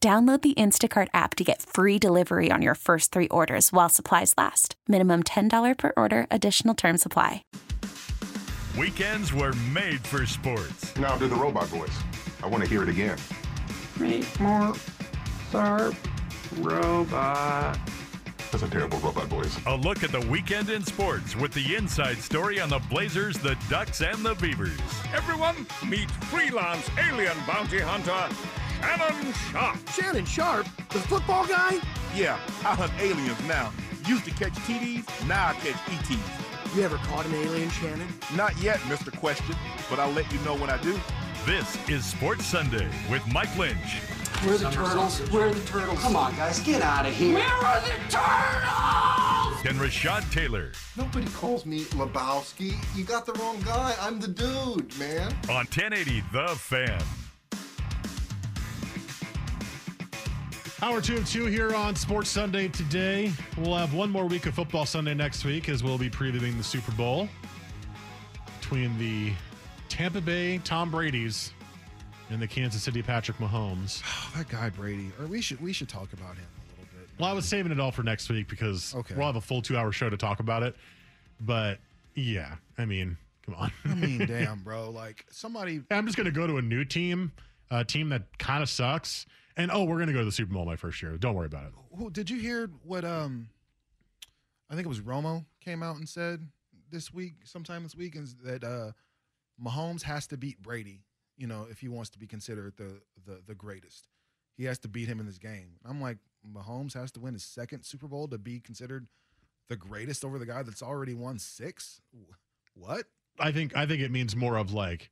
Download the Instacart app to get free delivery on your first three orders while supplies last. Minimum $10 per order, additional term supply. Weekends were made for sports. Now do the robot voice. I want to hear it again. Meet more sharp robot. That's a terrible robot voice. A look at the weekend in sports with the inside story on the Blazers, the Ducks, and the Beavers. Everyone, meet freelance alien bounty hunter Shannon Sharpe. Shannon Sharpe? The football guy? Yeah, I hunt aliens now. Used to catch TDs, now I catch ETs. You ever caught an alien, Shannon? Not yet, Mr. Question, but I'll let you know when I do. This is Sports Sunday with Mike Lynch. Where are the turtles? Where are the turtles? Come on, guys, get out of here. Where are the turtles? And Rashad Taylor. Nobody calls me Lebowski. You got the wrong guy. I'm the dude, man. On 1080 The Fan. Hour two of two here on Sports Sunday today. We'll have one more week of Football Sunday next week as we'll be previewing the Super Bowl between the Tampa Bay Tom Brady's and the Kansas City Patrick Mahomes. Oh, that guy Brady. Or we should we should talk about him a little bit. Well, I was saving it all for next week because Okay. we'll have a full two hour show to talk about it. But yeah, I mean, come on. I mean, damn, bro. Like somebody I'm just going to go to a new team, a team that kind of sucks. And oh, we're going to go to the Super Bowl my first year. Don't worry about it. who did you hear what um I think it was Romo came out and said this week, sometime this week, is that uh Mahomes has to beat Brady, you know, if he wants to be considered the the the greatest. He has to beat him in this game. I'm like, Mahomes has to win his second Super Bowl to be considered the greatest over the guy that's already won six? What? I think I think it means more of like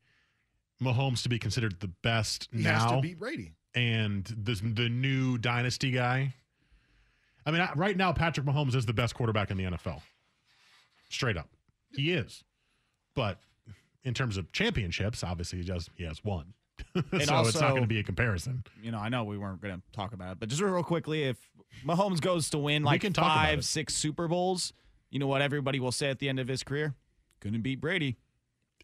Mahomes to be considered the best He now has to beat Brady. And the the new dynasty guy. I mean, right now Patrick Mahomes is the best quarterback in the NFL. Straight up, he is. But in terms of championships, obviously he does he has one. so it's not going to be a comparison. you know, I know we weren't going to talk about it, but just real quickly, if Mahomes goes to win like can talk about five, six Super Bowls, you know what everybody will say at the end of his career? Couldn't beat Brady.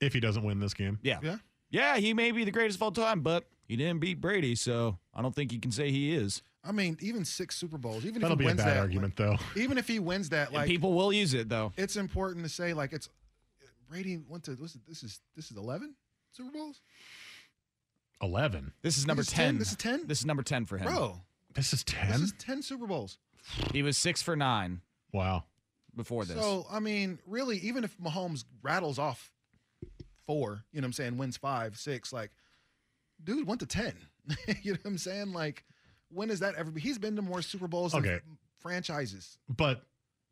If he doesn't win this game, Yeah. Yeah. Yeah, he may be the greatest of all time, but he didn't beat Brady, so I don't think you can say he is. I mean, even six Super Bowls, even that'll if he be a wins bad that, argument, though. even if he wins that, And like people will use it though. it's important to say like it's Brady went to what's it, this is this is eleven Super Bowls, Eleven. This is number This is 10? 10. This is 10? This is number 10 for him. bro. This is ten. This is ten Super Bowls. He was 6 for 9 Wow. before this. So I mean, really, even if Mahomes rattles off four, you know what I'm saying, wins five, six, like, dude went to ten. you know what I'm saying? Like, when has that ever? Been? He's been to more Super Bowls Okay. than franchises. But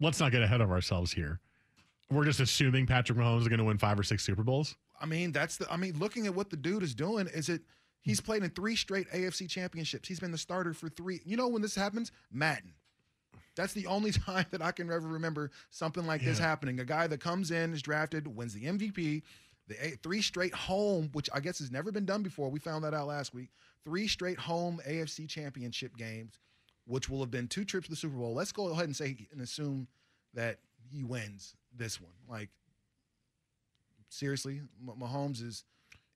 let's not get ahead of ourselves here. We're just assuming Patrick Mahomes is going to win five or six Super Bowls. I mean, that's the. I mean, looking at what the dude is doing, is it? He's played in three straight AFC championships. He's been the starter for three. You know when this happens? Madden. That's the only time that I can ever remember something like this happening. A guy that comes in, is drafted, wins the MVP, the eight, three straight home, which I guess has never been done before. We found that out last week. Three straight home AFC championship games, which will have been two trips to the Super Bowl. Let's go ahead and say and assume that he wins this one. Like seriously, Mahomes is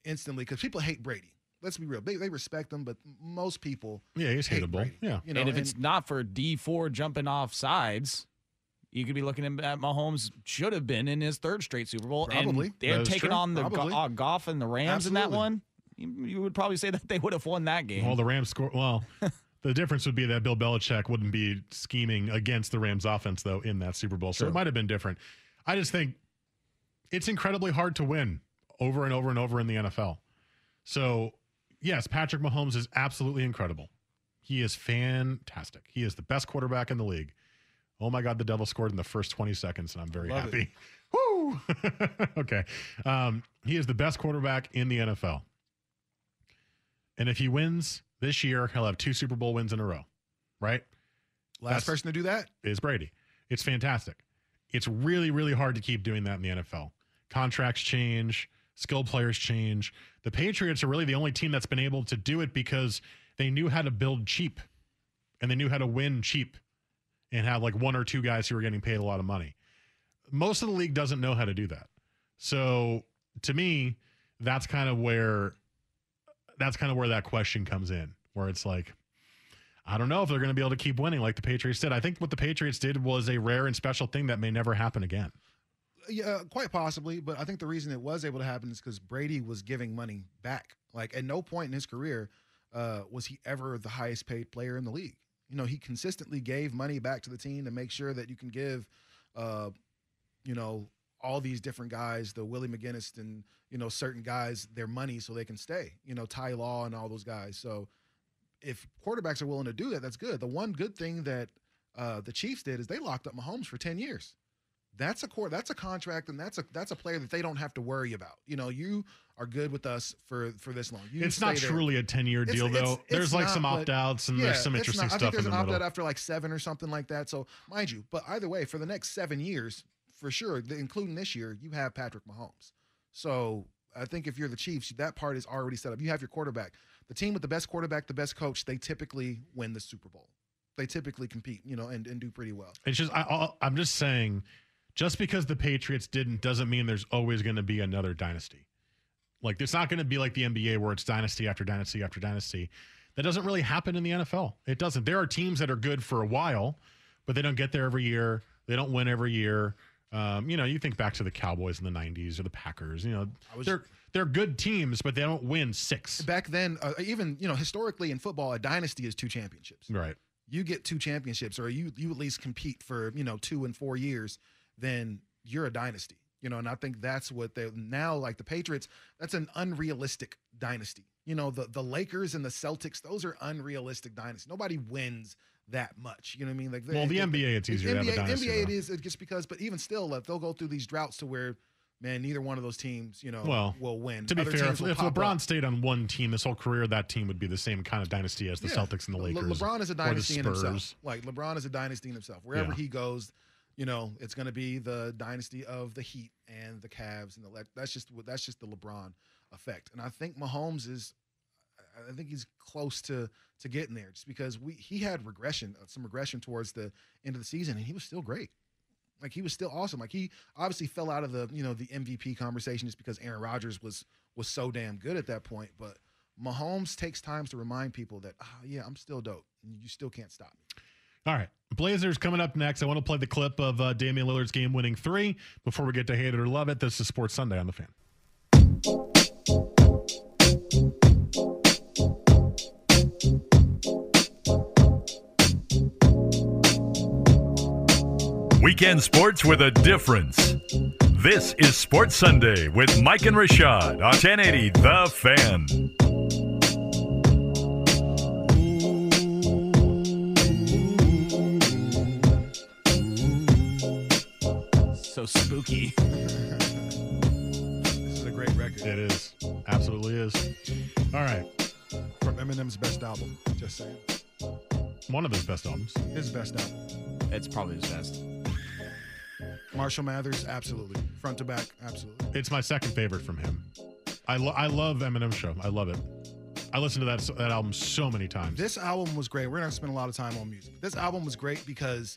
instantly because people hate Brady. Let's be real. They, they respect him, but most people yeah, he's hateable. Brady, yeah, you know, and if and, it's not for Dee Ford jumping off sides, you could be looking at Mahomes should have been in his third straight Super Bowl. Probably. And they're taking true. on the go- uh, Goff and the Rams Absolutely. in that one. You, you, would probably say that they would have won that game. Well, the Rams score. Well, the difference would be that Bill Belichick wouldn't be scheming against the Rams offense, though, in that Super Bowl. So it might have been different. I just think it's incredibly hard to win over and over and over in the NFL. So, yes, Patrick Mahomes is absolutely incredible. He is fantastic. He is the best quarterback in the league. Oh my God, the Devil scored in the first 20 seconds, and I'm very Love happy. Woo! okay. Um, he is the best quarterback in the NFL. And if he wins this year, he'll have two Super Bowl wins in a row, right? Last That's, person to do that is Brady. It's fantastic. It's really, really hard to keep doing that in the NFL. Contracts change, skilled players change. The Patriots are really the only team that's been able to do it because they knew how to build cheap and they knew how to win cheap and have like one or two guys who were getting paid a lot of money. Most of the league doesn't know how to do that. So to me, that's kind of where that's kind of where that question comes in, where it's like, I don't know if they're going to be able to keep winning like the Patriots did. I think what the Patriots did was a rare and special thing that may never happen again. Yeah, quite possibly. But I think the reason it was able to happen is because Brady was giving money back. Like at no point in his career uh, was he ever the highest paid player in the league. You know, he consistently gave money back to the team to make sure that you can give, uh, you know, all these different guys, the Willie McGinest and you know certain guys, their money so they can stay. You know, Ty Law and all those guys. So if quarterbacks are willing to do that, that's good. The one good thing that uh, the Chiefs did is they locked up Mahomes for ten years. That's a core. That's a contract, and that's a that's a player that they don't have to worry about. You know, you are good with us for for this long. You it's not truly a ten year deal, it's, though. It's, there's like not, some opt outs and yeah, there's some interesting not, stuff. I think there's an opt out after like seven or something like that. So mind you, but either way, for the next seven years, for sure, including this year, you have Patrick Mahomes. So I think if you're the Chiefs, that part is already set up. You have your quarterback. The team with the best quarterback, the best coach, they typically win the Super Bowl. They typically compete, you know, and, and do pretty well. It's just I, I'm just saying, just because the Patriots didn't doesn't mean there's always going to be another dynasty. Like it's not going to be like the NBA where it's dynasty after dynasty after dynasty. That doesn't really happen in the NFL. It doesn't. There are teams that are good for a while, but they don't get there every year. They don't win every year. Um, you know, you think back to the Cowboys in the '90s or the Packers. You know, was, they're they're good teams, but they don't win six. Back then, uh, even you know, historically in football, a dynasty is two championships. Right. You get two championships, or you you at least compete for you know two and four years, then you're a dynasty. You know, and I think that's what they now like the Patriots. That's an unrealistic dynasty. You know, the the Lakers and the Celtics, those are unrealistic dynasties. Nobody wins that much. You know what I mean? Like, well, the NBA, it's easier NBA, to have a dynasty. NBA, it is just because, but even still, like, they'll go through these droughts to where, man, neither one of those teams, you know, well, will win. To be Other fair, if, if LeBron up. stayed on one team his whole career, that team would be the same kind of dynasty as the yeah. Celtics and the Lakers. Le- LeBron is a dynasty in himself. Like LeBron is a dynasty in himself. Wherever yeah. he goes, you know, it's going to be the dynasty of the Heat and the Cavs and the. That's just that's just the LeBron effect. And I think Mahomes is I think he's close to to getting there, just because we he had regression, uh, some regression towards the end of the season, and he was still great. Like he was still awesome. Like he obviously fell out of the you know the MVP conversation just because Aaron Rodgers was was so damn good at that point. But Mahomes takes times to remind people that oh, yeah, I'm still dope. You still can't stop me. All right. Blazers coming up next. I want to play the clip of uh, Damian Lillard's game winning three before we get to hate it or love it. This is Sports Sunday on the fan. Weekend sports with a difference. This is Sports Sunday with Mike and Rashad on 1080 The Fan. So spooky. this is a great record. It is. Absolutely is. All right. From Eminem's best album. Just saying. One of his best albums. His best album. It's probably his best. Marshall Mathers, absolutely. Front to back, absolutely. It's my second favorite from him. I, lo- I love Eminem show. I love it. I listened to that that album so many times. This album was great. We're not gonna spend a lot of time on music. This album was great because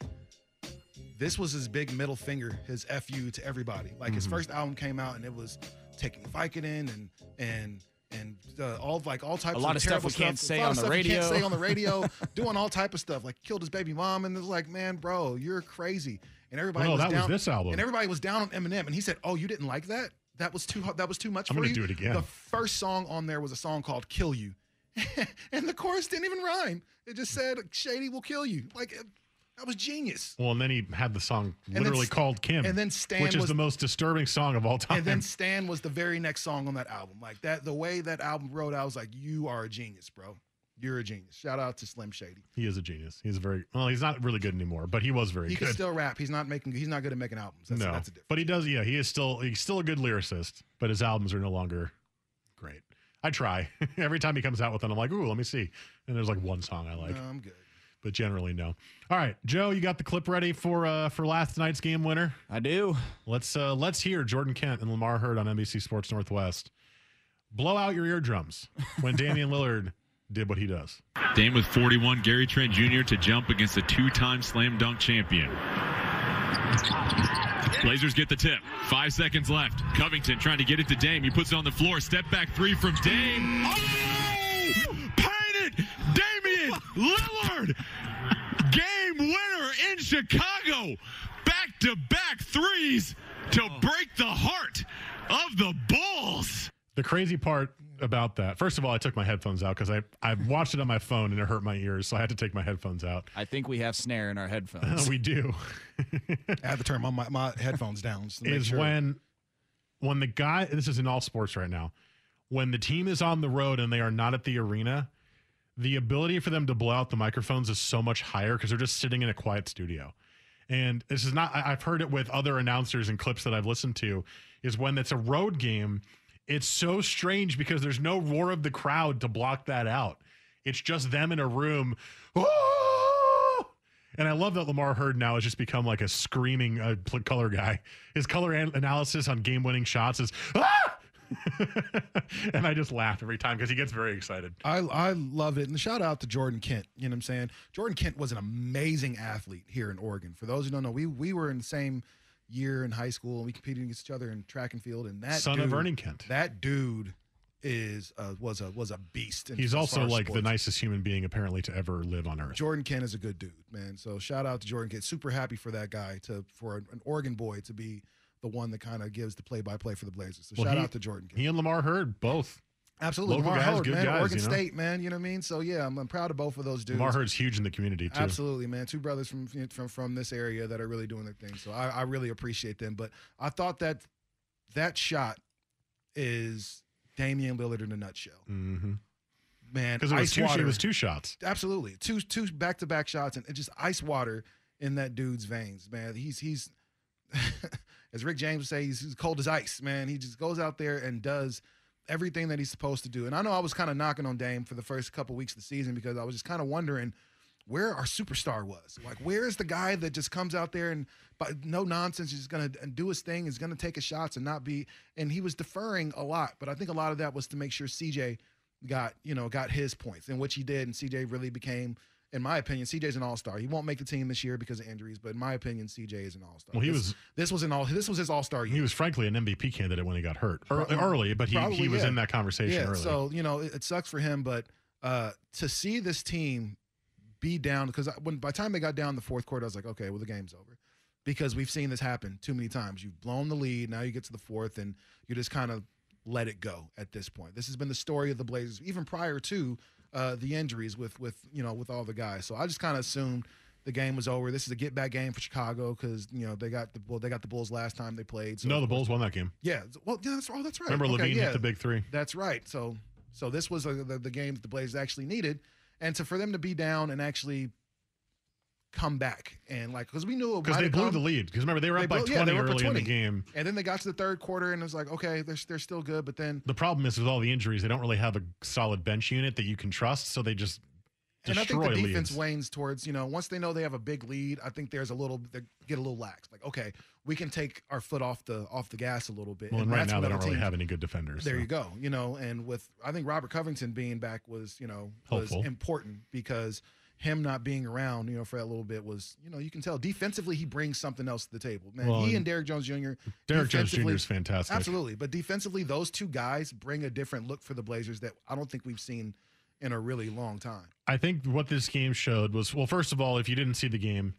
this was his big middle finger, his fu to everybody. Like his Mhm. first album came out and it was taking Vicodin and and and uh, all like all types A lot of of stuff terrible we can't stuff. say A lot on of the stuff you can't radio. say on the radio, doing all type of stuff. Like killed his baby mom, and it was like, man, bro, you're crazy. And everybody Well, was that was down. this album. And everybody was down on Eminem, and he said, "Oh, you didn't like that? That was too that was too much I'm for gonna you." do it again. The first song on there was a song called "Kill You." and the chorus didn't even rhyme. It just said "Shady will kill you." Like it, that was genius. Well, and then he had the song literally St- called Kim, and then Stan which is the most disturbing song of all time. And then "Stan" was the very next song on that album. Like that, the way that album wrote, I was like, "You are a genius, bro. You're a genius." Shout out to Slim Shady. he is a genius. He's very well. He's not really good anymore, but he was very good. He good. can still rap. He's not making. He's not good at making albums. That's, no, that's a difference. but he does. Yeah, he is still. He's still a good lyricist, but his albums are no longer great. I try every time he comes out with one. I'm like, ooh, let me see. And there's like one song I like, No, I'm good. But generally no. All right, Joe, you got the clip ready for uh for last night's game winner. I do. Let's uh let's hear Jordan Kent and Lamar Hurd on NBC Sports Northwest. Blow out your eardrums when Damian Lillard did what he does. Dame with 41, Gary Trent Jr. to jump against a two-time slam dunk champion. Blazers get the tip. Five seconds left. Covington trying to get it to Dame. He puts it on the floor. Step back three from Dame. Oh! Painted! Damian Lillard! Game winner in Chicago. Back to back threes to oh. break the heart of the Bulls. The crazy part about that, first of all, I took my headphones out because I I watched it on my phone and it hurt my ears, so I had to take my headphones out. I think we have snare in our headphones. we do. I have to turn my my, my headphones down. Just to make is sure. when when the guy this is in all sports right now when the team is on the road and they are not at the arena the ability for them to blow out the microphones is so much higher because they're just sitting in a quiet studio and this is not i've heard it with other announcers and clips that i've listened to is when it's a road game it's so strange because there's no roar of the crowd to block that out it's just them in a room! And I love that Lamar Hurd now has just become like a screaming uh, color guy. His color an- analysis on game winning shots is, ah! and I just laugh every time because he gets very excited. I I love it. And shout out to Jordan Kent. You know what I'm saying? Jordan Kent was an amazing athlete here in Oregon. For those who don't know, we we were in the same year in high school and we competed against each other in track and field. And that Son of dude- Ernie Kent. That dude is uh, was a was a beast. He's also like the nicest human being apparently to ever live on earth. Jordan Kent is a good dude, man. So shout out to Jordan Kent. Super happy for that guy to for an Oregon boy to be the one that kind of gives the play by play for the Blazers. So Well, shout he- out to Jordan. He and Lamar Hurd both. Absolutely, Local Lamar guys, Howard, good man. guys, Oregon you know? State, man. You know what I mean? So yeah, I'm, I'm proud of both of those dudes. Lamar Hurd's huge in the community too. Absolutely, man. Two brothers from from from this area that are really doing their thing. So I, I really appreciate them. But I thought that that shot is Damian Lillard in a nutshell. Mm-hmm. Man, Because it was ice two. water. It was two shots. Absolutely, two two back to back shots and, and just ice water in that dude's veins, man. He's he's as Rick James would say, he's, he's cold as ice, man. He just goes out there and does everything that he's supposed to do. And I know I was kind of knocking on Dame for the first couple weeks of the season because I was just kind of wondering where our superstar was. Like, where is the guy that just comes out there and but no nonsense he's going to do his thing, he's going to take his shots and not be. And he was deferring a lot, but I think a lot of that was to make sure CJ got you know got his points, and which he did, and CJ really became. In my opinion, CJ's an all star. He won't make the team this year because of injuries, but in my opinion, CJ is an all star. Well, he this, was- This was an all. This was his all star year. He was frankly an MVP candidate when he got hurt Ear- Probably- early, but he, he was yeah. in that conversation yeah, early. So you know, it, it sucks for him, but uh, to see this team be down because when by the time they got down the fourth quarter, I was like, okay, well the game's over because we've seen this happen too many times. You've blown the lead, now you get to the fourth, and you just kind of let it go at this point. This has been the story of the Blazers even prior to uh, the injuries with with you know with all the guys. So I just kind of assumed. The game was over. This is a get back game for Chicago because you know they got the well they got the Bulls last time they played. So no, the Bulls won that game. yeah. Well, yeah, that's, oh, that's right. Remember, Okay, LaVine yeah. hit the big three. That's right. So, so this was uh the, the game that the Blazers actually needed, and so for them to be down and actually come back and like because we knew it Because they blew come- the lead. Because remember, they were They up by blew- 20 yeah, they were up by early in the 20. game. and then they got to the third quarter and it was like, okay, they're they're still good, but then The problem is with all the injuries, they don't really have a solid bench unit that you can trust. So they just and I think destroy the defense leads. wanes towards you know once they know they have a big lead. I think there's a little they get a little lax. Like okay, we can take our foot off the off the gas a little bit. Well, and right now they don't really have any good defenders. There so. you go. You know, and with I think Robert Covington being back was you know was important because him not being around you know for that little bit was you know you can tell defensively he brings something else to the table. Man, Well, he and Derrick Jones Jr. Derrick Jones Jr. is fantastic. Absolutely, but defensively those two guys bring a different look for the Blazers that I don't think we've seen in a really long time. I think what this game showed was well, first of all, if you didn't see the game,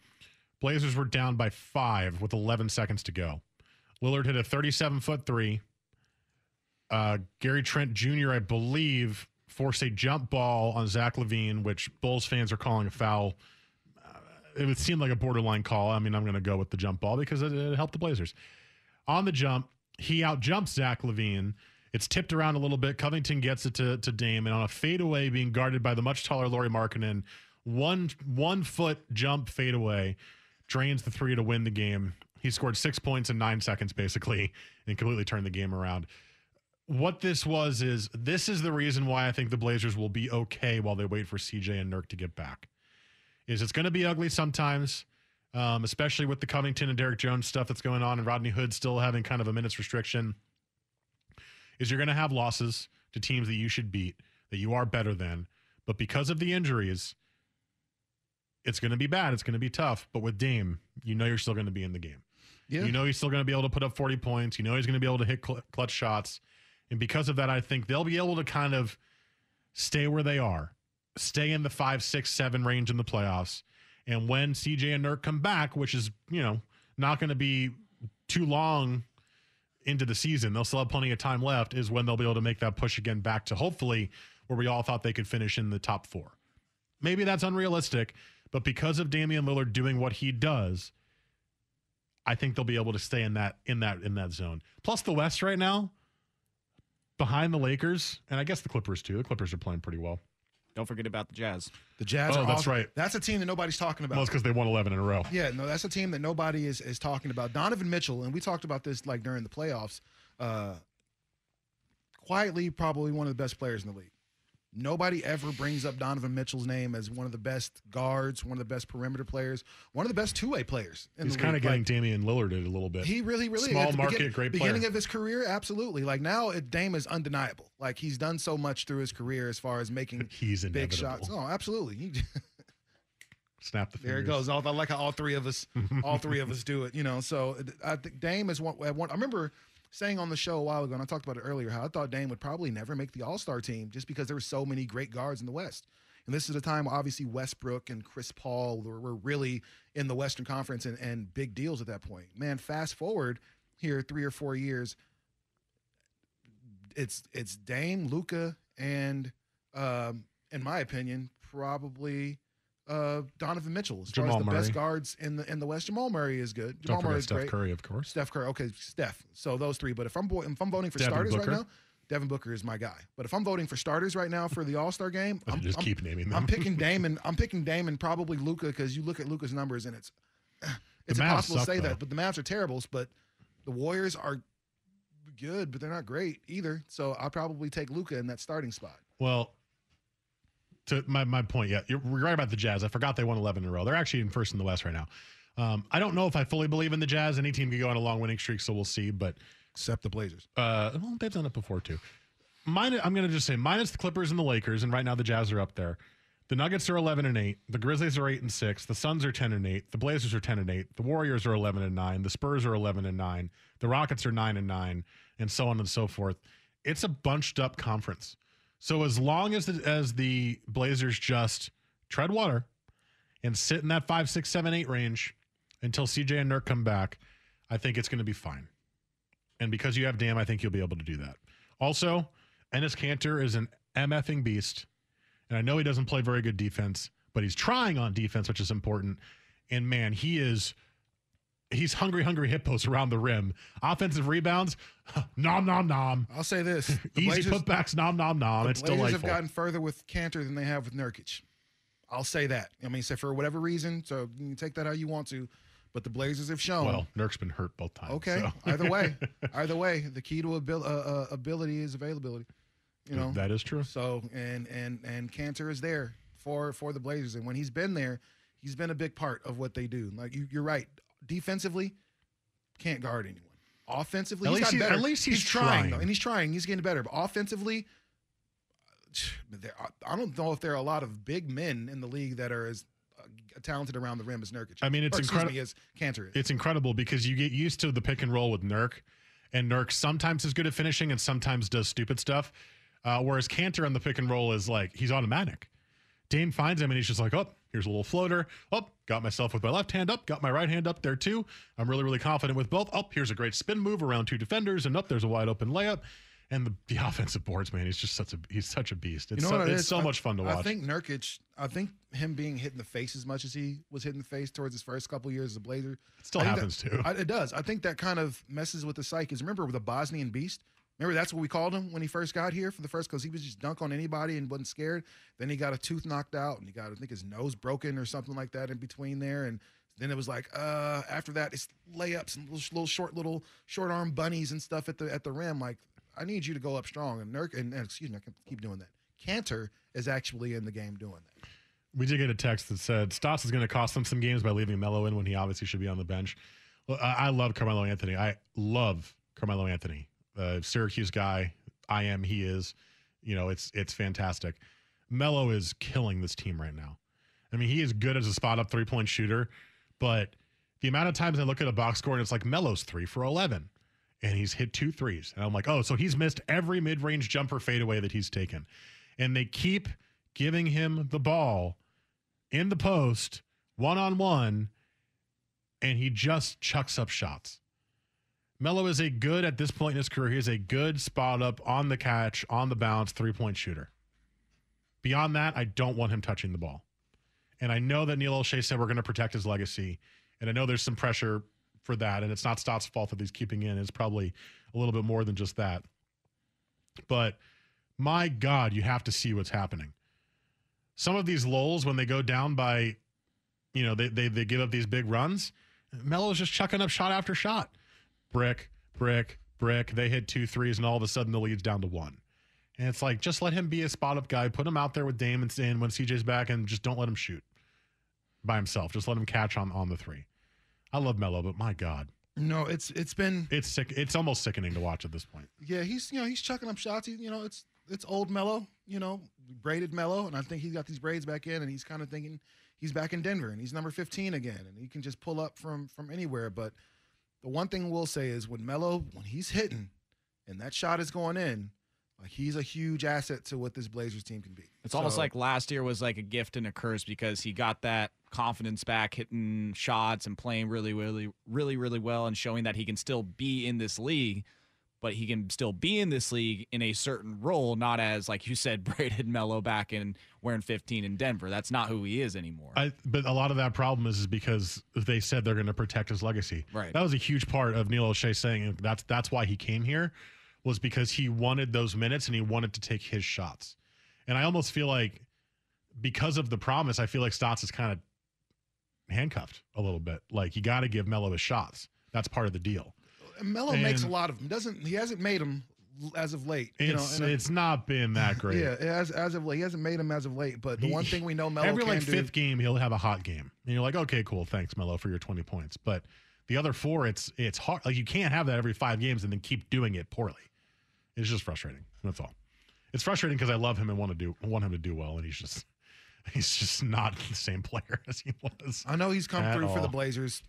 Blazers were down by five with 11 seconds to go. Lillard hit a 37 foot three. Uh, Gary Trent Jr., I believe, forced a jump ball on Zach LaVine, which Bulls fans are calling a foul. Uh, it would seem like a borderline call. I mean, I'm going to go with the jump ball because it, it helped the Blazers. On the jump, he outjumps Zach LaVine. It's tipped around a little bit. Covington gets it to, to Dame, and on a fadeaway being guarded by the much taller Lauri Markkanen, one one foot jump fadeaway drains the three to win the game. He scored six points in nine seconds, basically, and completely turned the game around. What this was is this is the reason why I think the Blazers will be okay while they wait for CJ and Nurk to get back. Is it's going to be ugly sometimes, um, especially with the Covington and Derrick Jones stuff that's going on, and Rodney Hood still having kind of a minutes restriction. Is you're going to have losses to teams that you should beat, that you are better than, but because of the injuries, it's going to be bad. It's going to be tough. But with Dame, you know you're still going to be in the game. Yeah. You know he's still going to be able to put up 40 points. You know he's going to be able to hit cl- clutch shots. And because of that, I think they'll be able to kind of stay where they are, stay in the five, six, seven range in the playoffs. And when CJ and Nurk come back, which is, you know, not going to be too long into the season, they'll still have plenty of time left, is when they'll be able to make that push again back to hopefully where we all thought they could finish in the top four. Maybe that's unrealistic, but because of Damian Lillard doing what he does, I think they'll be able to stay in that in that in that zone. Plus the West right now, behind the Lakers, and I guess the Clippers too. The Clippers are playing pretty well. Don't forget about the Jazz. The Jazz. Oh, are that's awesome. right. That's a team that nobody's talking about. Well, it's because they won 11 in a row. Yeah, no, that's a team that nobody is is talking about. Donovan Mitchell, and we talked about this like during the playoffs. Uh, quietly, probably one of the best players in the league. Nobody ever brings up Donovan Mitchell's name as one of the best guards, one of the best perimeter players, one of the best two way players. In He's kind of getting Like, Damian Lillard it a little bit. he really, really small at the market, begin- great player. beginning of his career, absolutely. Like now, it, Dame is undeniable. Like he's done so much through his career as far as making He's big inevitable. shots. Oh, absolutely. He, Snap the finger. there it goes. I I like how all three of us, all three of us do it. You know, so I think Dame is one. one I remember saying on the show a while ago, and I talked about it earlier, how I thought Dame would probably never make the All Star team just because there were so many great guards in the West. And this is a time, obviously, Westbrook and Chris Paul were, were really in the Western Conference and, and big deals at that point. Man, fast forward here three or four years, it's it's Dame, Luka, and um, in my opinion, probably uh, Donovan Mitchell as far as the Murray. best guards in the in the West. Jamal Murray is good. Jamal Don't forget Murray is Steph great. Curry, of course. Steph Curry. Okay, Steph. So those three. But if I'm if I'm voting for Devin starters Booker. right now, Devin Booker is my guy. But if I'm voting for starters right now for the All Star game, I'm just I'm- keep naming them. I'm picking Damon. I'm picking Damon. Probably Luka because you look at Luka's numbers and it's it's impossible suck, to say though. that. But the Mavs are terrible. But the Warriors are good, but they're not great either. So I'll probably take Luka in that starting spot. Well, to my, my point, yeah, you're right about the Jazz. I forgot they won 11 in a row. They're actually in first in the West right now. Um, I don't know if I fully believe in the Jazz. Any team can go on a long winning streak, so we'll see. But except the Blazers. Uh, well, they've done it before too. Mine, I'm going to just say minus the Clippers and the Lakers, and right now the Jazz are up there. The Nuggets are 11 and 8. The Grizzlies are 8 and 6. The Suns are 10 and 8. The Blazers are 10 and 8. The Warriors are 11 and 9. The Spurs are 11 and 9. The Rockets are 9 and 9, and so on and so forth. It's a bunched up conference. So as long as the, as the Blazers just tread water and sit in that five, six, seven, eight range until CJ and Nurk come back, I think it's going to be fine. And because you have Dam, I think you'll be able to do that. Also, Enes Kanter is an MFing beast. And I know he doesn't play very good defense, but he's trying on defense, which is important. And man, he is he's hungry, hungry hippos around the rim. Offensive rebounds, nom nom nom. I'll say this: the Easy Blazers- putbacks, nom nom nom. The It's Blazers delightful. have gotten further with Kanter than they have with Nurkic. I'll say that. I mean, so for whatever reason, so you can take that how you want to, but the Blazers have shown. well, Nurk's been hurt both times. okay, so. either way, either way, the key to abil- uh, uh, ability is availability. You know that is true. So and and and Kanter is there for for the Blazers. And when he's been there, he's been a big part of what they do. Like you, you're right. Defensively, can't guard anyone. Offensively, At he's least got he- better. at least he's trying, trying. though, and he's trying. He's getting better. But offensively, there, I don't know if there are a lot of big men in the league that are as uh, talented around the rim as Nurkic. I mean, it's incredible. As Kanter is. It's incredible because you get used to the pick and roll with Nurk, and Nurk sometimes is good at finishing and sometimes does stupid stuff. Uh, whereas Kanter on the pick and roll is like he's automatic. Dame finds him and he's just like, oh, here's a little floater. Oh, got myself with my left hand up, got my right hand up there too. I'm really, really confident with both. Oh, here's a great spin move around two defenders, and up there's a wide open layup. And the, the offensive boards, man, he's just such a he's such a beast. It's You know so, it it's so I- much fun to watch. I think Nurkic, I think him being hit in the face as much as he was hit in the face towards his first couple years as a Blazer. It still happens, too. it does. I think that kind of messes with the psyche. Remember with the Bosnian Beast? Remember that's what we called him when he first got here for the first because he was just dunk on anybody and wasn't scared. Then he got a tooth knocked out and he got I think his nose broken or something like that in between there. And then it was like uh after that it's layups and little, little short little short arm bunnies and stuff at the at the rim. Like I need you to go up strong. And Nurk and, and excuse me, I keep doing that. Kanter is actually in the game doing that. We did get a text that said Stotts is going to cost them some games by leaving Melo in when he obviously should be on the bench. Well, I, I love Carmelo Anthony. I love Carmelo Anthony, uh, Syracuse guy. I am. He is. You know, it's it's fantastic. Melo is killing this team right now. I mean, he is good as a spot up three point shooter, but the amount of times I look at a box score and it's like Melo's three for eleven, and he's hit two threes, and I'm like, oh, so he's missed every mid range jumper fadeaway that he's taken, and they keep giving him the ball in the post, one on one, and he just chucks up shots. Melo is a good, at this point in his career, he is a good spot up on the catch, on the bounce, three point shooter. Beyond that, I don't want him touching the ball. And I know that Neil Olshey said we're going to protect his legacy. And I know there's some pressure for that. And it's not Stott's fault that he's keeping in. It's probably a little bit more than just that. But my God, you have to see what's happening some of these lulls when they go down by, you know, they they, they give up these big runs. Melo's just chucking up shot after shot, brick, brick, brick. They hit two threes, and all of a sudden the lead's down to one. And it's like just let him be a spot up guy. Put him out there with Dame and and when CJ's back, and just don't let him shoot by himself. Just let him catch on on the three. I love Melo, but my God, No, it's it's been it's sick. It's almost sickening to watch at this point. yeah, he's you know, he's chucking up shots. He, you know, it's it's old Melo, you know, braided Melo, and I think he's got these braids back in and he's kind of thinking he's back in Denver and he's number 15 again and he can just pull up from from anywhere, but the one thing we'll say is when Melo when he's hitting and that shot is going in, like he's a huge asset to what this Blazers team can be. It's almost like last year was like a gift and a curse because he got that confidence back, hitting shots and playing really, really, really, really well, and showing that he can still be in this league. But he can still be in this league in a certain role, not as like you said, braided Melo back and wearing 15 in Denver. That's not who he is anymore. I, but a lot of that problem is, is because they said they're going to protect his legacy. Right. That was a huge part of Neil Olshey saying that's that's why he came here, was because he wanted those minutes and he wanted to take his shots. And I almost feel like because of the promise, I feel like Stotts is kind of handcuffed a little bit. Like you got to give Melo his shots. That's part of the deal. Melo makes a lot of them. Doesn't he hasn't made them as of late. you know, It's and it's not been that great. Yeah, as as of late, he hasn't made them as of late. But the He- one thing we know Melo every like do, fifth game he'll have a hot game and you're like okay cool thanks Melo for your 20 points but the other four it's it's hard like you can't have that every five games and then keep doing it poorly it's just frustrating that's all it's frustrating because I love him and want to do want him to do well and he's just he's just not the same player as he was I know he's come through for the. Blazers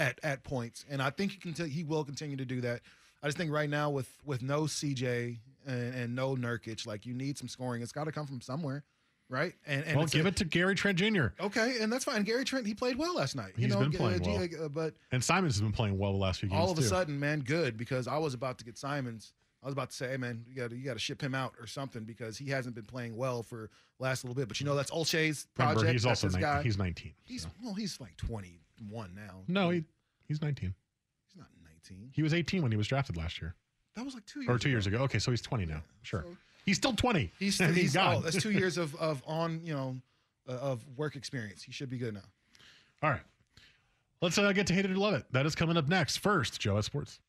at at points, and I think he can. T- he will continue to do that. I just think right now with with no CJ and, and no Nurkic, like you need some scoring. It's got to come from somewhere, right? And, and well give a- it to Gary Trent Jr. Okay, and that's fine. Gary Trent, he played well last night. You He's know, been playing uh, well. uh, but and Simons has been playing well the last few games all of a too. sudden, man, good because I was about to get Simons. I was about to say, hey, man, you got to you got to ship him out or something because he hasn't been playing well for last little bit. But you know, that's Olshey's project. Remember, he's that's also his 19, guy. he's 19 He's well, he's like 21 now. no he he's 19 He's not 19. he was 18 when he was drafted last year That was like two years. or two ago. years ago okay so he's 20 now sure so- he's still 20 He's And he's gone. oh, that's two years of of on you know uh, of work experience. He should be good now. All right. Let's uh, get to hate it or love it. That is coming up next. First, Joe at Sports.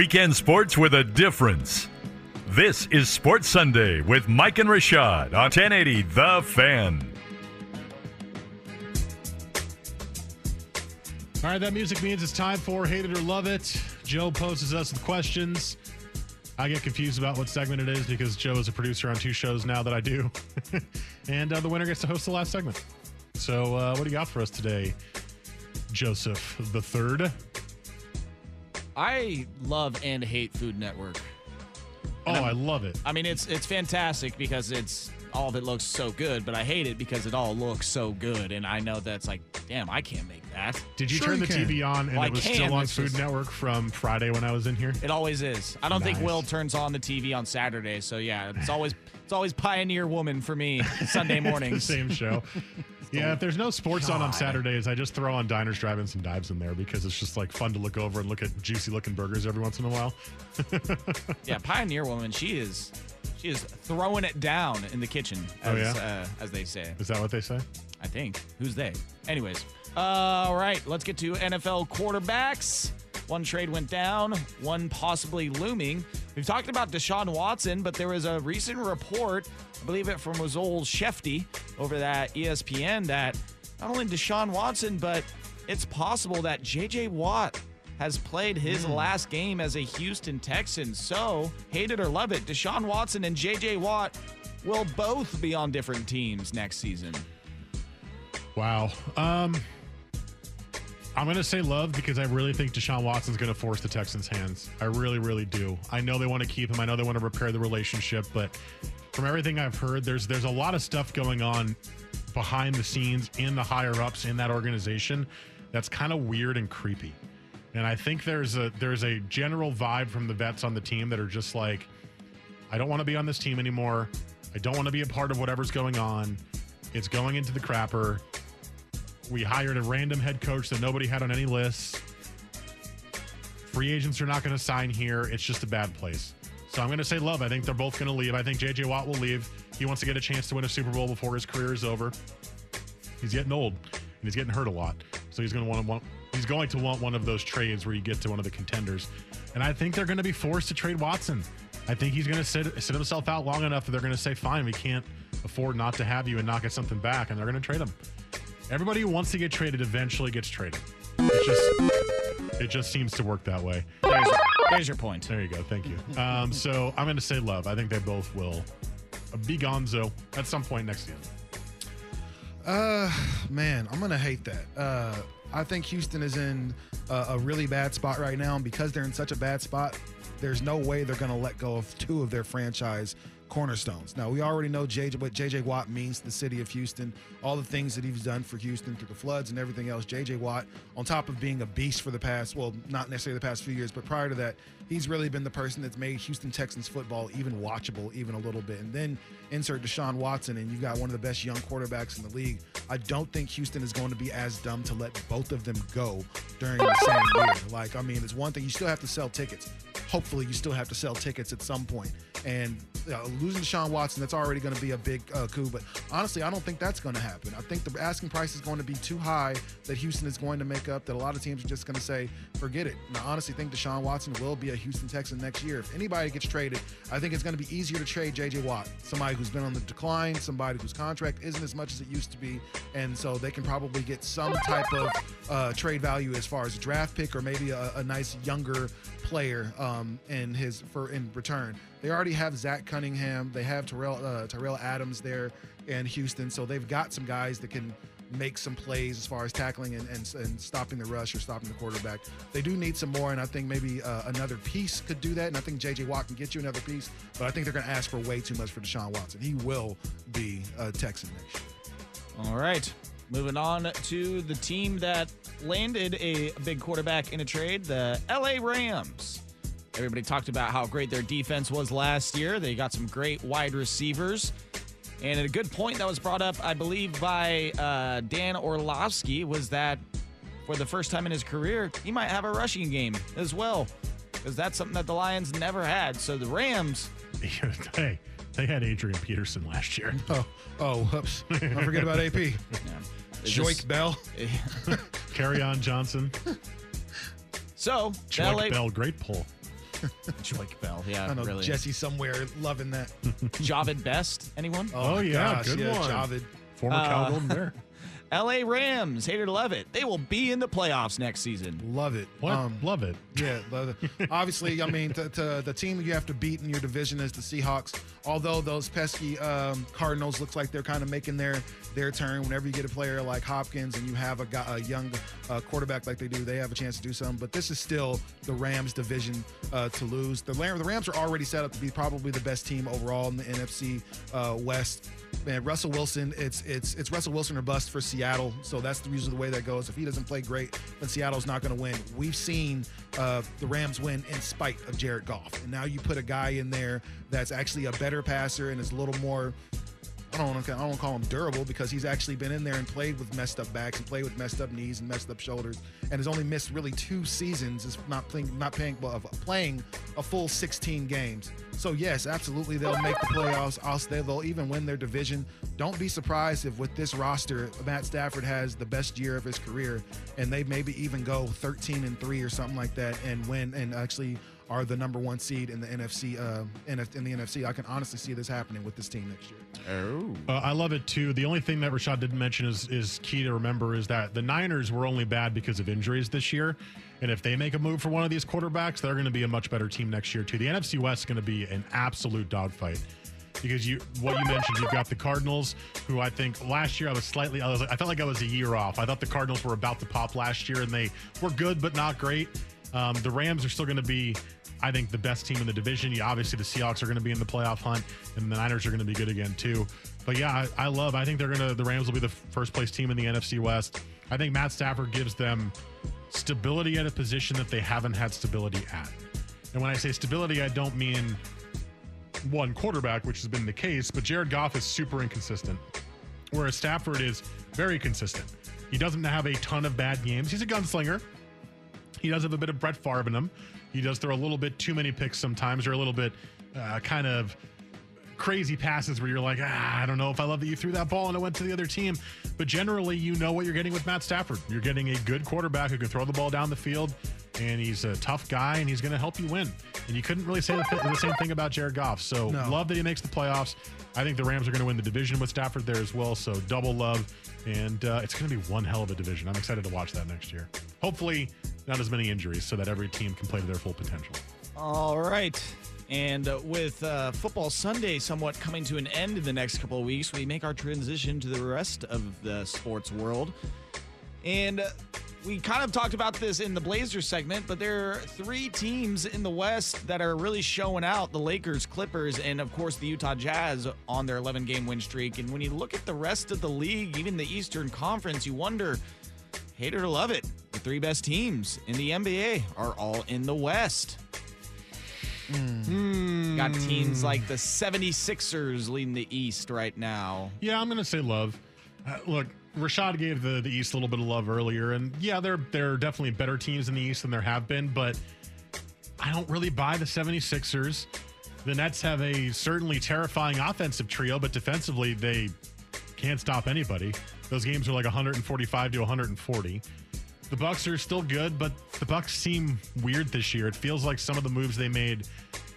Weekend sports with a difference. This is Sports Sunday with Mike and Rashad on 1080 The Fan. All right, that music means it's time for Hate It or Love It. Joe poses us with questions. I get confused about what segment it is because Joe is a producer on two shows now that I do. and uh, the winner gets to host the last segment. So, uh, what do you got for us today, Joseph the Third? I love and hate Food Network. Oh, I love it. I mean, it's it's fantastic because it's all of it looks so good, but I hate it because it all looks so good, and I know that's like, damn, I can't make that. Did you Sure turn you the can. TV on and Well, it was can, still on Food just- Network from Friday when I was in here? It always is. I don't think Will turns on the TV on Saturday, so yeah, it's always it's always Pioneer Woman for me Sunday It's the mornings. same show. yeah, if there's no sports on on Saturdays, I just throw on diners, drive-ins, and dives in there because it's just like fun to look over and look at juicy-looking burgers every once in a while. yeah, Pioneer Woman, she is she is throwing it down in the kitchen, Oh, as yeah? uh, as they say. Is that what they say? I think. Who's they? Anyways, uh, all right, let's get to NFL quarterbacks. One trade went down, one possibly looming. We've talked about Deshaun Watson, but there was a recent report, I believe it from old Shefty over at E ESPN, that not only Deshaun Watson, but it's possible that JJ Watt has played his last game as a Houston Texan. So, hate it or love it, Deshaun Watson and JJ Watt will both be on different teams next season. Wow. Um, I'm going to say love because I really think Deshaun Watson's going to force the Texans' hands. I really, really do. I know they want to keep him. I know they want to repair the relationship, but from everything I've heard, there's there's a lot of stuff going on behind the scenes in the higher ups in that organization that's kind of weird and creepy. And I think there's a there's a general vibe from the vets on the team that are just like, I don't want to be on this team anymore. I don't want to be a part of whatever's going on. It's going into the crapper. We hired a random head coach that nobody had on any lists. Free agents are not going to sign here. It's just a bad place. So I'm going to say love. I think they're both going to leave. I think JJ Watt will leave. He wants to get a chance to win a Super Bowl before his career is over. He's getting old and he's getting hurt a lot. So he's going to want to want he's going to want one of those trades where you get to one of the contenders. And I think they're going to be forced to trade Watson. I think he's going to sit sit himself out long enough that they're going to say, "Fine, we can't afford not to have you and not get something back," and they're going to trade him. Everybody who wants to get traded eventually gets traded. It just it just seems to work that way. There's, there's your point. There you go. Thank you. Um, so I'm going to say love. I think they both will be gonzo at some point next season. Uh, man, I'm gonna hate that. Uh, I think Houston is in a, a really bad spot right now, and because they're in such a bad spot, there's no way they're gonna let go of two of their franchise cornerstones. Now we already know JJ, what JJ Watt means to the city of Houston, all the things that he's done for Houston through the floods and everything else. JJ Watt, on top of being a beast for the past, well, not necessarily the past few years, but prior to that, he's really been the person that's made Houston Texans football even watchable, even a little bit. And then insert Deshaun Watson, and you've got one of the best young quarterbacks in the league. I don't think Houston is going to be as dumb to let both of them go during the same year. Like, I mean, it's one thing you still have to sell tickets. Hopefully, you still have to sell tickets at some point. And uh, losing Deshaun Watson, that's already going to be a big uh, coup. But honestly, I don't think that's going to happen. I think the asking price is going to be too high that Houston is going to make up. That a lot of teams are just going to say, forget it. And I honestly think Deshaun Watson will be a Houston Texan next year. If anybody gets traded, I think it's going to be easier to trade J.J. Watt, somebody who's been on the decline, somebody whose contract isn't as much as it used to be, and so they can probably get some type of uh, trade value as far as a draft pick or maybe a, a nice younger player um, in his for in return. They already have Zach Cunningham. They have Tyrell uh, Tyrell Adams there in Houston, so they've got some guys that can make some plays as far as tackling and, and, and stopping the rush or stopping the quarterback. They do need some more, and I think maybe uh, another piece could do that. And I think J.J. Watt can get you another piece, but I think they're going to ask for way too much for Deshaun Watson. He will be a Texan next year. All right. Moving on to the team that landed a big quarterback in a trade, the LA Rams. Everybody talked about how great their defense was last year. They got some great wide receivers. And at a good point that was brought up, I believe, by uh, Dan Orlovsky, was that for the first time in his career, he might have a rushing game as well, because that's something that the Lions never had. So the Rams, hey, they had Adrian Peterson last year. Oh, oh, whoops. Don't forget about AP. Is Joique this- Bell. Kerryon Johnson. so the LA, Bell, great pull. Joique Bell, yeah, I know really. Jesse somewhere loving that. Jahvid Best, anyone? Oh, my yeah, gosh, good yeah, one. Jahvid. Former Uh, Cal Golden Bear. L.A. Rams, hater to love it. They will be in the playoffs next season. Love it. What? Love it. Yeah, love it. obviously, I mean, to, to the team you have to beat in your division is the Seahawks. Although those pesky um, Cardinals looks like they're kind of making their their turn. Whenever you get a player like Hopkins and you have a, guy, a young uh, quarterback like they do, they have a chance to do something. But this is still the Rams division uh, to lose. The, Ram- the Rams are already set up to be probably the best team overall in the NFC uh, West. Man, Russell Wilson, it's it's it's Russell Wilson or bust for Seattle. So that's the, usually the way that goes. If he doesn't play great, then Seattle's not going to win. We've seen uh, the Rams win in spite of Jared Goff, and now you put a guy in there that's actually a better passer and is a little more. I don't want to. I don't call him durable because he's actually been in there and played with messed up backs and played with messed up knees and messed up shoulders, and has only missed really two seasons. Is not playing, not playing, of playing a full 16 games. So yes, absolutely, they'll make the playoffs. I'll they'll even win their division. Don't be surprised if with this roster, Matt Stafford has the best year of his career, and they maybe even go 13 and three or something like that, and win and actually are the number one seed in the NFC. Uh, in, in the NFC, I can honestly see this happening with this team next year. Oh. Uh, I love it too. The only thing that Rashad didn't mention is is key to remember is that the Niners were only bad because of injuries this year, and if they make a move for one of these quarterbacks, they're going to be a much better team next year too. The NFC West is going to be an absolute dogfight because you what you mentioned, you've got the Cardinals, who I think last year I was slightly I was I felt like I was a year off. I thought the Cardinals were about to pop last year, and they were good but not great. Um, the Rams are still going to be. I think the best team in the division. Obviously the Seahawks are going to be in the playoff hunt, and the Niners are going to be good again too. But yeah, I, I love. I think they're going to. The Rams will be the first place team in the NFC West. I think Matt Stafford gives them stability at a position that they haven't had stability at. And when I say stability, I don't mean one quarterback, which has been the case, but Jared Goff is super inconsistent, whereas Stafford is very consistent. He doesn't have a ton of bad games. He's a gunslinger. He does have a bit of Brett Favre in him. He does throw a little bit too many picks sometimes, or a little bit uh, kind of crazy passes where you're like, ah, I don't know if I love that you threw that ball and it went to the other team. But generally, you know what you're getting with Matt Stafford. You're getting a good quarterback who can throw the ball down the field, and he's a tough guy, and he's going to help you win. And you couldn't really say the, the same thing about Jared Goff. So No. love that he makes the playoffs. I think the Rams are going to win the division with Stafford there as well. So double love, and uh, it's going to be one hell of a division. I'm excited to watch that next year. Hopefully, not as many injuries, so that every team can play to their full potential. All right. And uh, with uh, Football Sunday somewhat coming to an end in the next couple of weeks, we make our transition to the rest of the sports world. And uh, we kind of talked about this in the Blazers segment, but there are three teams in the West that are really showing out the Lakers, Clippers, and of course the Utah Jazz on their 11 game win streak. And when you look at the rest of the league, even the Eastern Conference, you wonder hate it or love it, the three best teams in the NBA are all in the West. Got teams like the 76ers leading the East right now. Yeah, I'm going to say love. Uh, look, Rashad gave the, the East a little bit of love earlier, and yeah, there there are definitely better teams in the East than there have been, but I don't really buy the 76ers. The Nets have a certainly terrifying offensive trio, but defensively they can't stop anybody. Those games are like 145 to 140. The Bucks are still good, but the Bucks seem weird this year. It feels like some of the moves they made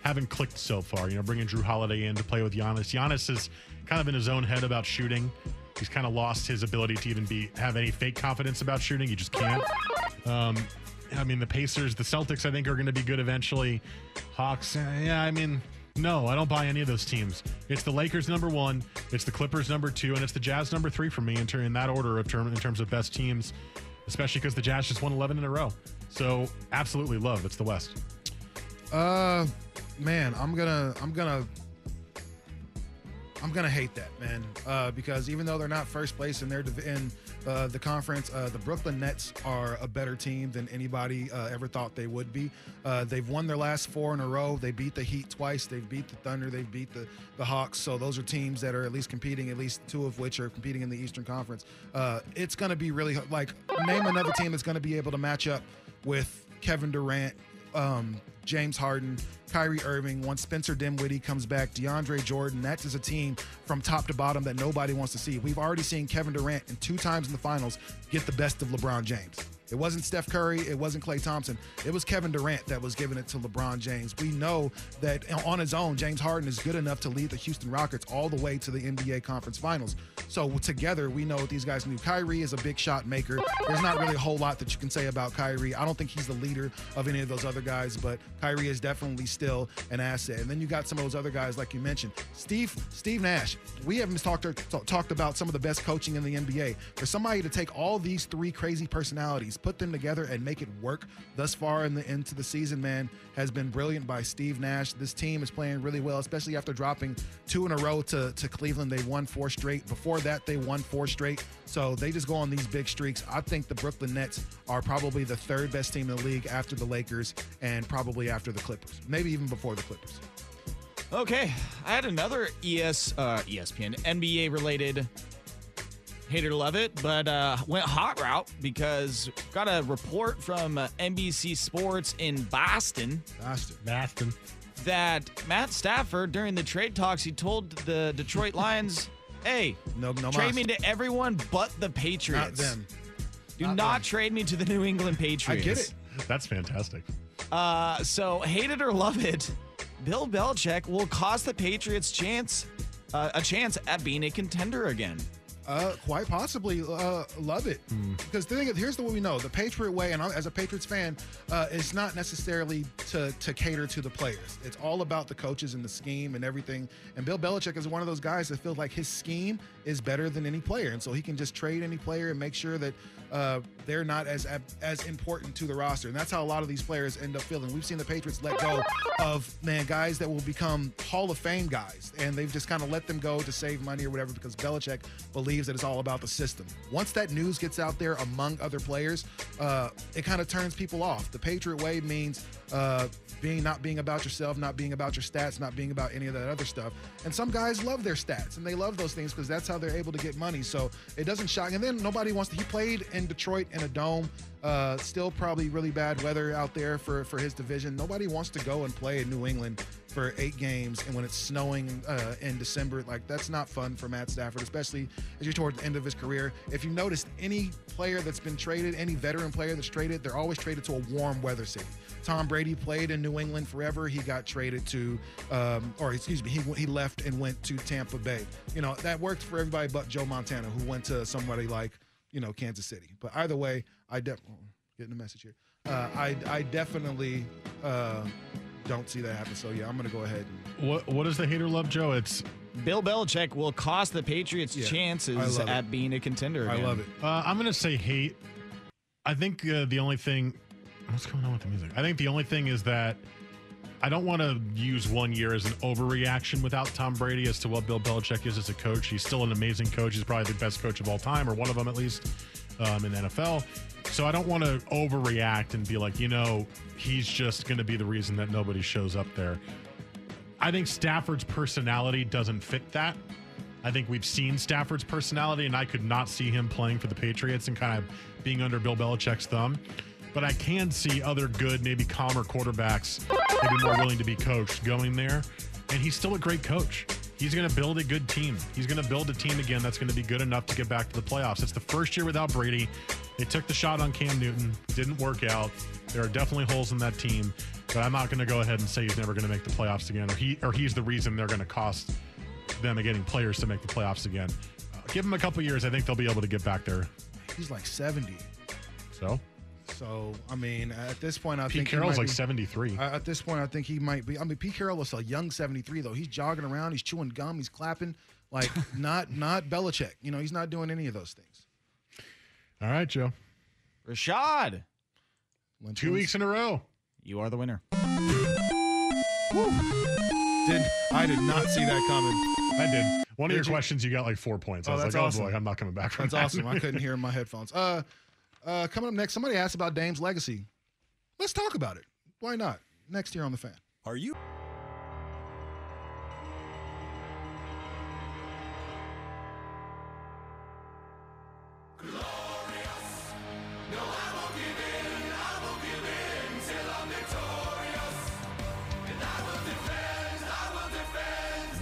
haven't clicked so far. You know, bringing Jrue Holiday in to play with Giannis. Giannis is kind of in his own head about shooting. He's kind of lost his ability to even be have any fake confidence about shooting. He just can't. Um, I mean, the Pacers, the Celtics, I think are going to be good eventually. Hawks, uh, yeah, I mean, no, I don't buy any of those teams. It's the Lakers number one, it's the Clippers number two, and it's the Jazz number three for me in, ter- in that order of term in terms of best teams, especially because the Jazz just won 11 in a row. So absolutely love. It's the West. Uh, man, I'm gonna, I'm gonna, I'm gonna hate that, man. Uh, because even though they're not first place in their in uh, the conference, uh, the Brooklyn Nets are a better team than anybody uh, ever thought they would be. Uh, they've won their last four in a row. They beat the Heat twice. They've beat the Thunder. They've beat the the Hawks. So those are teams that are at least competing. At least two of which are competing in the Eastern Conference. Uh, it's gonna be really like name another team that's gonna be able to match up with Kevin Durant, um, James Harden, Kyrie Irving. Once Spencer Dinwiddie comes back, DeAndre Jordan. That is a team from top to bottom that nobody wants to see. We've already seen Kevin Durant in two times in the finals get the best of LeBron James. It wasn't Steph Curry. It wasn't Klay Thompson. It was Kevin Durant that was giving it to LeBron James. We know that on his own, James Harden is good enough to lead the Houston Rockets all the way to the NBA Conference Finals. So together, we know what these guys knew. Kyrie is a big shot maker. There's not really a whole lot that you can say about Kyrie. I don't think he's the leader of any of those other guys, but Kyrie is definitely still an asset. And then you got some of those other guys, like you mentioned, Steve Steve Nash. We haven't talked talked about some of the best coaching in the NBA. For somebody to take all these three crazy personalities, put them together, and make it work thus far in the into the season, man, has been brilliant by Steve Nash. This team is playing really well, especially after dropping two in a row to, to Cleveland. They won four straight. Before that, they won four straight. So they just go on these big streaks. I think the Brooklyn Nets are probably the third best team in the league after the Lakers and probably after the Clippers, maybe even before the Clippers. Okay, I had another ES uh, ESPN NBA related hater love it, but uh, went hot route because got a report from uh, NBC Sports in Boston. Boston. Boston. That Matt Stafford during the trade talks, he told the Detroit Lions, "Hey, no, no, trade me to everyone but the Patriots. Not them. Do Not not, them. trade me to the New England Patriots." I get it. That's fantastic. Uh, so hate it or love it, Bill Belichick will cost the Patriots chance uh, a chance at being a contender again. Uh, quite possibly uh, love it because the thing is, here's the way we know the Patriot way, and as a Patriots fan, uh, it's not necessarily to to cater to the players. It's all about the coaches and the scheme and everything. And Bill Belichick is one of those guys that feels like his scheme is better than any player, and so he can just trade any player and make sure that uh, they're not as as important to the roster. And that's how a lot of these players end up feeling. We've seen the Patriots let go of man guys that will become Hall of Fame guys, and they've just kind of let them go to save money or whatever because Belichick believes that it's all about the system. Once that news gets out there among other players, uh, it kind of turns people off. The Patriot way means uh, being not being about yourself, not being about your stats, not being about any of that other stuff. And some guys love their stats and they love those things because that's how they're able to get money. So it doesn't shock. And then nobody wants to. He played in Detroit in a dome. Uh, still probably really bad weather out there for for his division. Nobody wants to go and play in New England for eight games and when it's snowing uh, in December, like that's not fun for Matt Stafford, especially as you're toward the end of his career. If you noticed, any player that's been traded, any veteran player that's traded, they're always traded to a warm weather city. Tom Brady played in New England forever. He got traded to, um, or excuse me, he, he left and went to Tampa Bay. You know that worked for everybody but Joe Montana, who went to somebody like you know Kansas City. But either way, I definitely getting a message here. Uh, I I definitely uh, don't see that happen. So yeah, I'm gonna go ahead. And, What What is the hater love, Joe? It's Bill Belichick will cost the Patriots Yeah, chances love it. at being a contender. I love it. Uh, I'm going to say hate. I think uh, the only thing. What's going on with the music? I think the only thing is that I don't want to use one year as an overreaction without Tom Brady as to what Bill Belichick is as a coach. He's still an amazing coach. He's probably the best coach of all time, or one of them at least, um, in the NFL. So I don't want to overreact and be like, you know, he's just going to be the reason that nobody shows up there. I think Stafford's personality doesn't fit that. I think we've seen Stafford's personality, and I could not see him playing for the Patriots and kind of being under Bill Belichick's thumb. But I can see other good, maybe calmer quarterbacks, maybe more willing to be coached, going there. And he's still a great coach. He's going to build a good team. He's going to build a team again that's going to be good enough to get back to the playoffs. It's the first year without Brady. They took the shot on Cam Newton, didn't work out. There are definitely holes in that team, but I'm not going to go ahead and say he's never going to make the playoffs again, or he or he's the reason they're going to cost them getting players to make the playoffs again. Uh, give him a couple years, I think they'll be able to get back there. He's like 70. So So I mean, at this point, I Pete think he Carroll's like be- 73. Uh, at this point, I think he might be. I mean, Pete Carroll is a young 73 though. He's jogging around, he's chewing gum, he's clapping, like not not Belichick. You know, he's not doing any of those things. All right, Joe. Rashad, Lynch Two wins. weeks in a row. you are the winner. Did I did not see that coming. I did. One of your you? questions, you got like four points. I Oh, was that's like, awesome. oh boy, I'm not coming back from That's that. awesome. I couldn't hear in my headphones. Uh, uh, coming up next, somebody asked about Dame's legacy. Let's talk about it. Why not? Next year on the fan. Are you?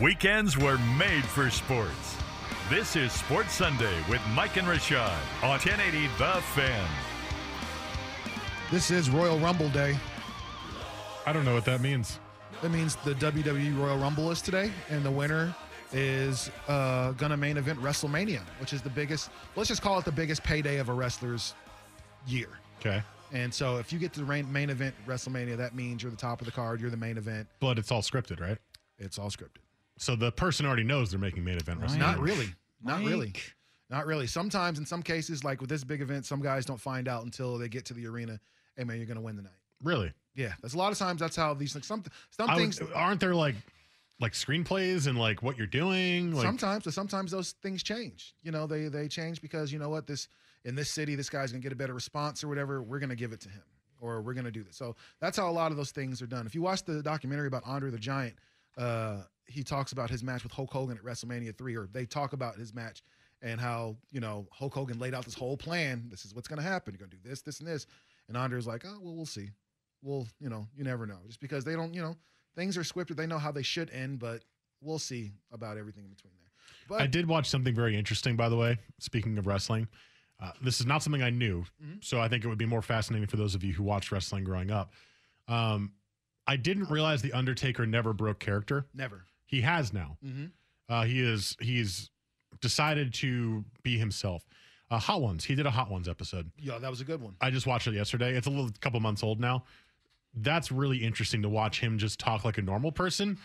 Weekends were made for sports. This is Sports Sunday with Mike and Rashad on 1080 The Fan. This is Royal Rumble Day. I don't know what that means. That means the WWE Royal Rumble is today, and the winner is uh, gonna main event WrestleMania, which is the biggest. Let's just call it the biggest payday of a wrestler's year. Okay. And so, if you get to the main, main event WrestleMania, that means you're the top of the card. You're the main event. But it's all scripted, right? It's all scripted. So the person already knows they're making main event WrestleMania. Not really. Not Mike. really. Not really. Sometimes, in some cases, like with this big event, some guys don't find out until they get to the arena. Hey, man, you're gonna win the night. Really? Yeah, that's a lot of times. That's how these like some some I things. would- aren't there like like screenplays and like what you're doing? Like, sometimes, but sometimes those things change. You know, they they change because you know what this in this city, this guy's gonna get a better response or whatever. We're gonna give it to him, or we're gonna do this. So that's how a lot of those things are done. If you watch the documentary about Andre the Giant, uh, he talks about his match with Hulk Hogan at WrestleMania three, or they talk about his match and how you know Hulk Hogan laid out this whole plan. This is what's gonna happen. You're gonna do this, this, and this. And Andre's like, oh well, we'll see. Well, you know, you never know. Just because they don't, you know, things are scripted. They know how they should end, but we'll see about everything in between there. But I did watch something very interesting, by the way. Speaking of wrestling, uh, this is not something I knew, Mm-hmm. so I think it would be more fascinating for those of you who watched wrestling growing up. Um, I didn't realize the Undertaker never broke character. never. He has now. Mm-hmm. Uh, he is he's decided to be himself. Uh, Hot Ones. He did a Hot Ones episode. Yeah, that was a good one. I just watched it yesterday. It's a little couple months old now. That's really interesting to watch him just talk like a normal person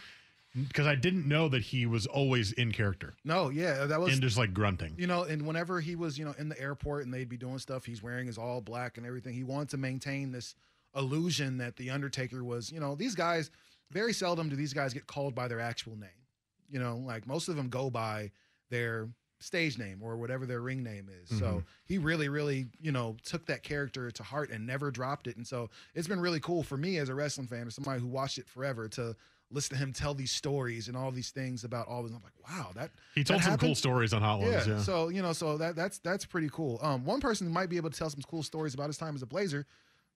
because I didn't know that he was always in character No, yeah, that was and just like grunting. you know, and whenever he was, you know, in the airport and they'd be doing stuff, he's wearing his all black and everything. He wanted to maintain this illusion that the Undertaker was, you know, these guys very seldom do these guys get called by their actual name. You know, like most of them go by their stage name or whatever their ring name is. So he really, really, you know, took that character to heart and never dropped it. And so it's been really cool for me as a wrestling fan or somebody who watched it forever to listen to him tell these stories and all these things about all this. I'm like, wow, that He told that some cool stories on Hot Ones. Yeah, Yeah. So you know, so that that's that's pretty cool. Um, one person who might be able to tell some cool stories about his time as a Blazer,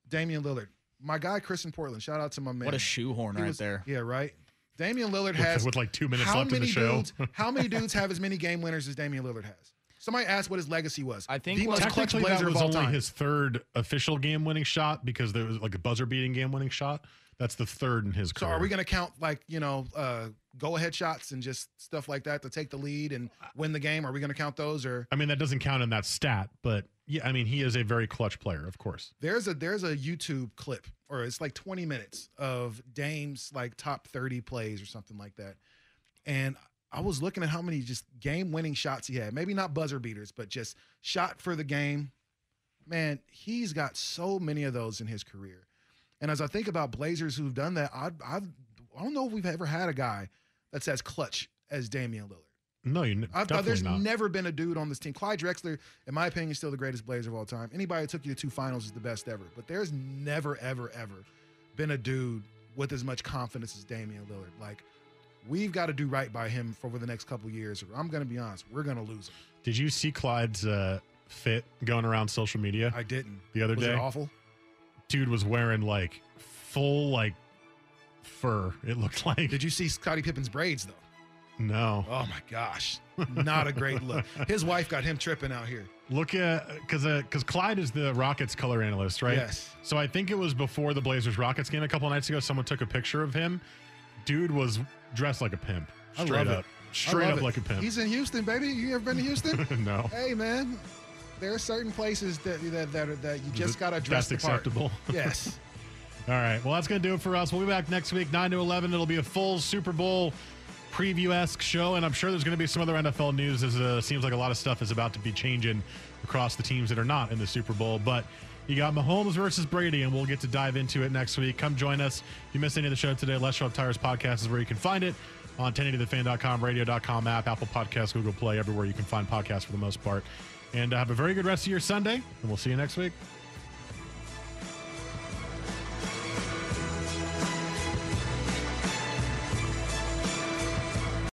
Damian Lillard. My guy, Chris in Portland. Shout out to my man. What a shoehorn He right was- there. Yeah, right. Damian Lillard With- has with like two minutes left in the show. Dudes, how many dudes have as many game winners as Damian Lillard has? Somebody asked what his legacy was. I think the what- most clutch Technically, that Blazer was of all only time. his third official game-winning shot because there was like a buzzer-beating game-winning shot. That's the third in his career. so career. are we going to count like you know uh, go ahead shots and just stuff like that to take the lead and win the game? Are we going to count those or? I mean, that doesn't count in that stat, but yeah, I mean, he is a very clutch player, of course. There's a there's a YouTube clip, or it's like 20 minutes of Dame's like top 30 plays or something like that. And I was looking at how many just game winning shots he had. Maybe not buzzer beaters, but just shot for the game. Man, he's got so many of those in his career. And as I think about Blazers who've done that, I I I don't know if we've ever had a guy that's as clutch as Damian Lillard. No, you definitely there's not. never been a dude on this team. Clyde Drexler, in my opinion, is still the greatest Blazer of all time. Anybody that took you to two finals is the best ever. But there's never, ever, ever been a dude with as much confidence as Damian Lillard. Like, we've got to do right by him for over the next couple years. Or I'm going to be honest, we're going to lose him. Did you see Clyde's uh, fit going around social media I didn't. the other Was day? it awful? Dude was wearing like full like fur. It looked like Did you see Scottie Pippen's braids though? No. Oh my gosh, not a great look. His wife got him tripping out here. Look at because because uh, Clyde is the Rockets color analyst, right? Yes. So I think it was before the Blazers Rockets game a couple nights ago. Someone took a picture of him. Dude was dressed like a pimp. I Straight it. up, I straight up it. like a pimp. He's in Houston, baby. You ever been to Houston? no. hey man, there are certain places that that that, are- that you just got to dress that's acceptable? Yes. All right. Well, that's going to do it for us. We'll be back next week, 9 to 11. It'll be a full Super Bowl preview esque show. And I'm sure there's going to be some other NFL news as uh, seems like a lot of stuff is about to be changing across the teams that are not in the Super Bowl. But you got Mahomes versus Brady, and we'll get to dive into it next week. Come join us. If you missed any of the show today, Les Schwab Tires podcast is where you can find it on 1080thefan.com, radio.com app, Apple Podcasts, Google Play, everywhere you can find podcasts for the most part. And uh, have a very good rest of your Sunday, and we'll see you next week.